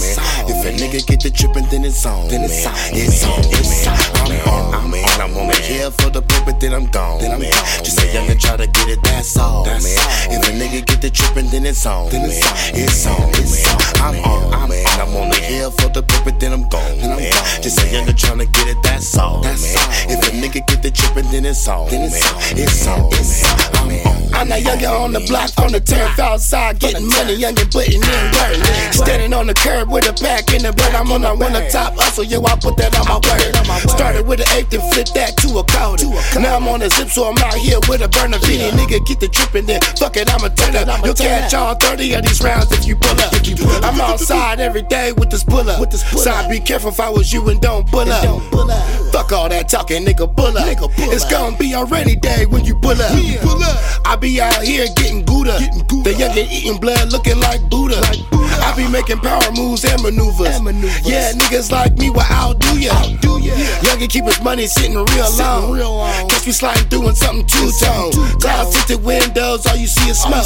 man. If a nigga get the trippin', then it's on, then it's on, it's on, it's on. I'm on, I'm on, I'm only here for the paper, then I'm gone, then I'm gone. Just a youngin' try to get it, that's all, man. If a nigga get the trippin', then it's on, then it's on, it's on, it's on. I'm on, I'm on, I'm only here for the paper, then I'm gone, then I'm gone. Just a youngin' trying to get it, that's all, man. If a nigga get the trippin', then it's on, then it's on, it's on, it's on. I'm on. I'm that youngin' on the block, on the turf outside, getting money, youngin' putting in work. Standing on the curb with a pack in the butt. I'm on the one the top hustle, yo, I put that on my word. Started with an eighth and flipped that to a quarter. Now I'm on a zip, so I'm out here with a burner beanie. Nigga, get the trippin', then fuck it, I'ma turn up. You'll catch all 30 of these rounds if you pull up. I'm outside every day with this pull up. So I'd be careful if I was you and don't pull up. Fuck all that talking, nigga, pull up. It's gonna be a rainy day when you pull up. I be out here getting Gouda. The youngin' eating blood looking like Buddha. I be making power moves and maneuvers. Yeah, niggas like me will outdo ya. Youngin' keep his money sitting real long. Catch me sliding through in something two tone. Cloud tinted windows, all you see is smoke.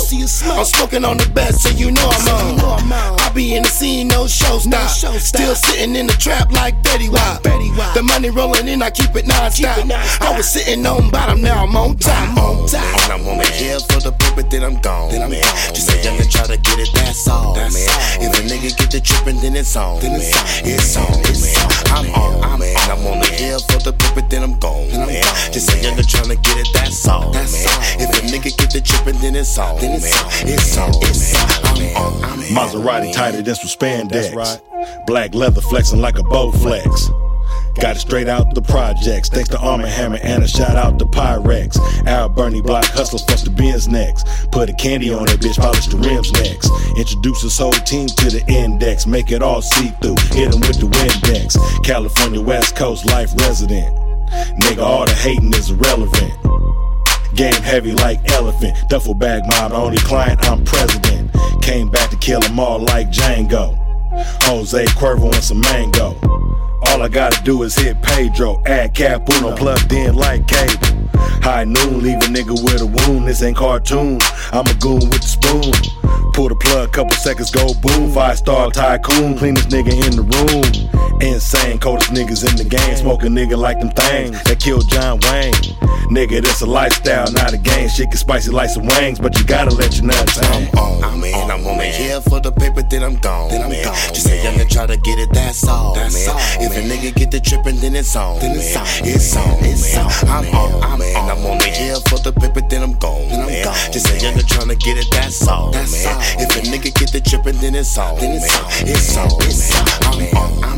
I'm smoking on the best, so you know I'm on. I be in the scene, no show stop. Still sitting in the trap like Fetty Wap. The money rolling in, I keep it non-stop. I was sitting on bottom, now I'm on top. On top. And I'm only here for the paper, then I'm gone, Then I'm gone, man. Then it's on, Then man. it's on, It's on, it's on. I'm on, I'm man. I'm only here for the paper, then I'm gone, Then I'm man. gone, Just a youngin' tryna get it, that's all, That's man. all, if a nigga get the trippin', then it's on, Then man. it's on, It's on, it's on. I'm on, I'm Maserati tighter than some spandex. That's right. Black leather flexing like a bow flex. Got it straight out the projects. Thanks to Arm & Hammer and a shout out to Pyrex. Al Bernie Block hustlers fuss the Benz next. Put a candy on that bitch, polish the rims next. Introduce his whole team to the index. Make it all see through. Hit 'em with the Windex. California West Coast life resident. Nigga, all the hating is irrelevant. Game heavy like elephant. Duffel bag mob, only client, I'm president. Came back to kill 'em all like Django. Jose Cuervo and some mango. All I gotta do is hit Pedro, add Capuno, plugged in like cable. High noon, leave a nigga with a wound. This ain't cartoon. I'm a goon with the spoon. Pull the plug, couple seconds go boom. Five star tycoon, cleanest nigga in the room. Insane, coldest niggas in the game. Smoke a nigga like them things that killed John Wayne. Nigga, this a lifestyle, not a game. Shit get spicy like some wings, but you gotta let your nuts hang. I'm on, man. I'm only here for the paper, then I'm gone, Then I'm man. gone, Just a man. youngin' try to get it, that's all, That's man. all, if a nigga get the trippin', then it's on, Then it's on, it's on, It's on, I'm on, I'm on. I'm only here for the paper, then I'm gone, Then I'm gone, Just a youngin' tryna get it, that's all, That's man. all, if a nigga get the trippin', then it's on, Then it's on, It's man. on, It's on, I'm on, I'm